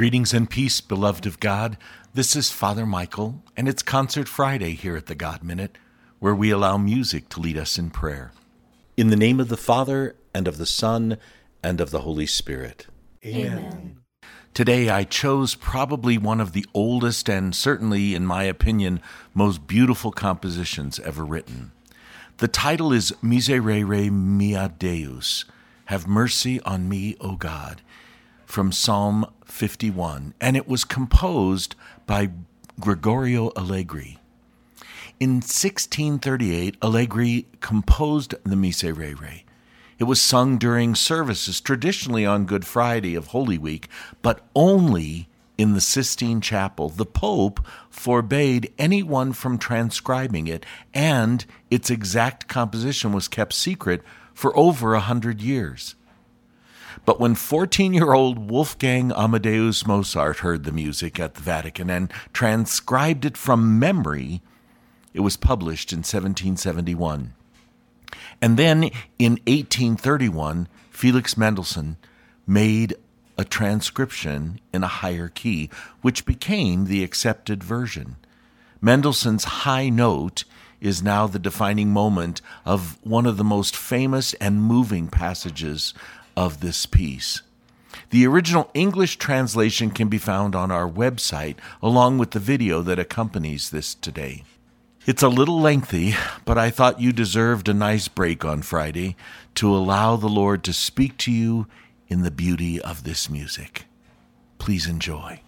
Greetings and peace, beloved of God. This is Father Michael, and it's Concert Friday here at the God Minute, where we allow music to lead us in prayer. In the name of the Father, and of the Son, and of the Holy Spirit. Amen. Today I chose probably one of the oldest and certainly, in my opinion, most beautiful compositions ever written. The title is Miserere mei Deus, Have mercy on me, O God, from Psalm 51, and it was composed by Gregorio Allegri. In 1638, Allegri composed the Miserere. It was sung during services, traditionally on Good Friday of Holy Week, but only in the Sistine Chapel. The Pope forbade anyone from transcribing it, and its exact composition was kept secret for over a hundred years. But when 14 year old Wolfgang Amadeus Mozart heard the music at the Vatican and transcribed it from memory, it was published in 1771. And then in 1831, Felix Mendelssohn made a transcription in a higher key, which became the accepted version. Mendelssohn's high note is now the defining moment of one of the most famous and moving passages of this piece. The original English translation can be found on our website, along with the video that accompanies this today. It's a little lengthy, but I thought you deserved a nice break on Friday to allow the Lord to speak to you in the beauty of this music. Please enjoy.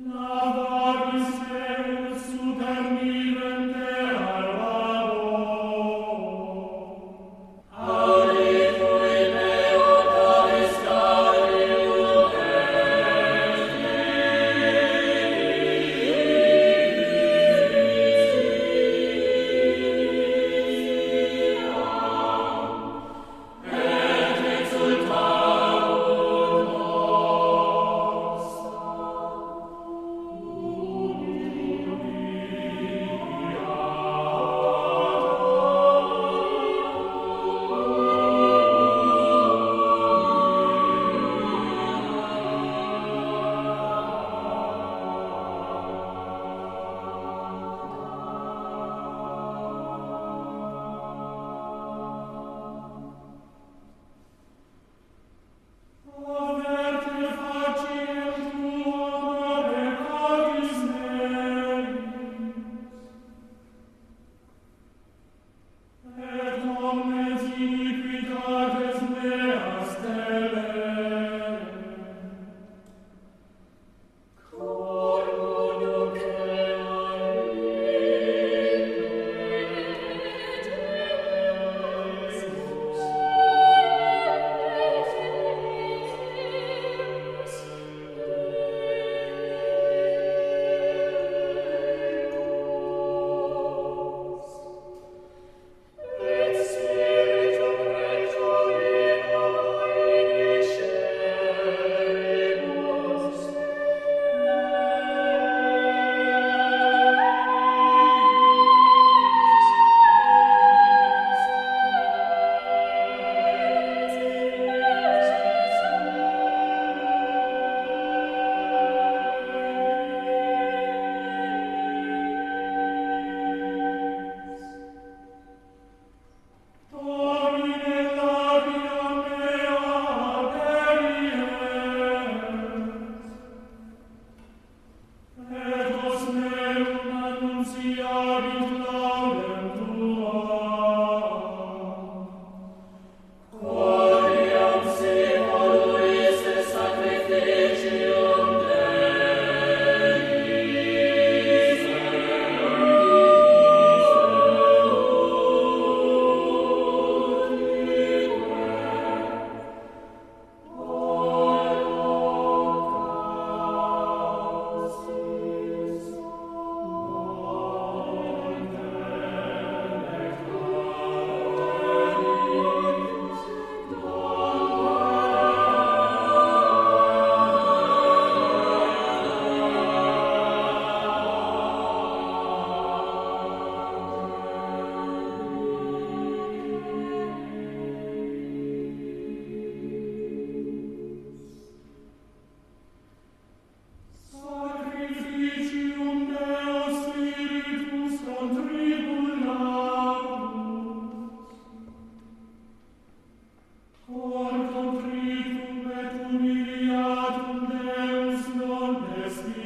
No.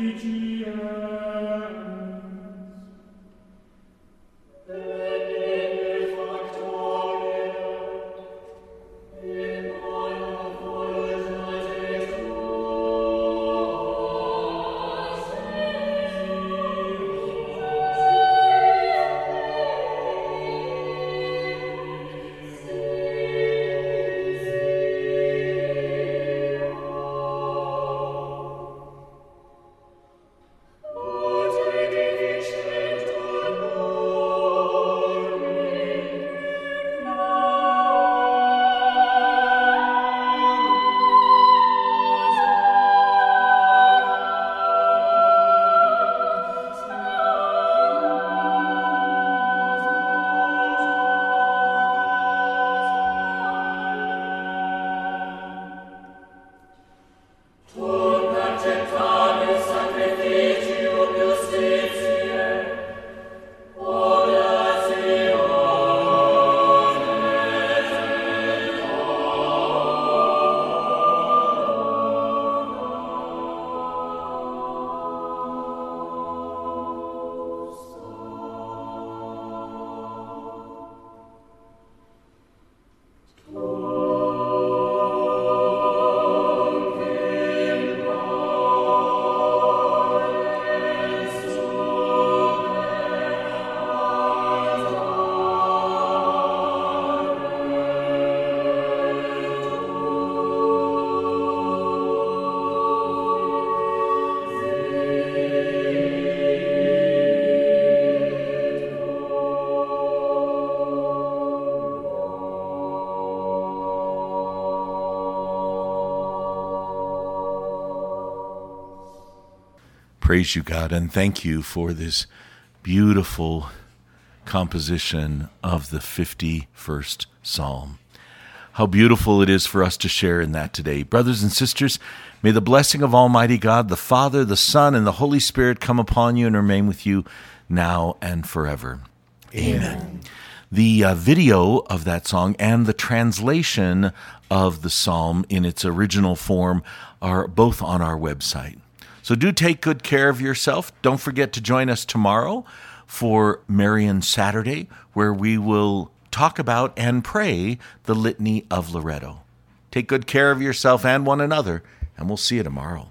Regia Praise you, God, and thank you for this beautiful composition of the 51st Psalm. How beautiful it is for us to share in that today. Brothers and sisters, may the blessing of Almighty God, the Father, the Son, and the Holy Spirit come upon you and remain with you now and forever. Amen. Amen. The uh, video of that song and the translation of the psalm in its original form are both on our website. So do take good care of yourself. Don't forget to join us tomorrow for Marian Saturday, where we will talk about and pray the Litany of Loreto. Take good care of yourself and one another, and we'll see you tomorrow.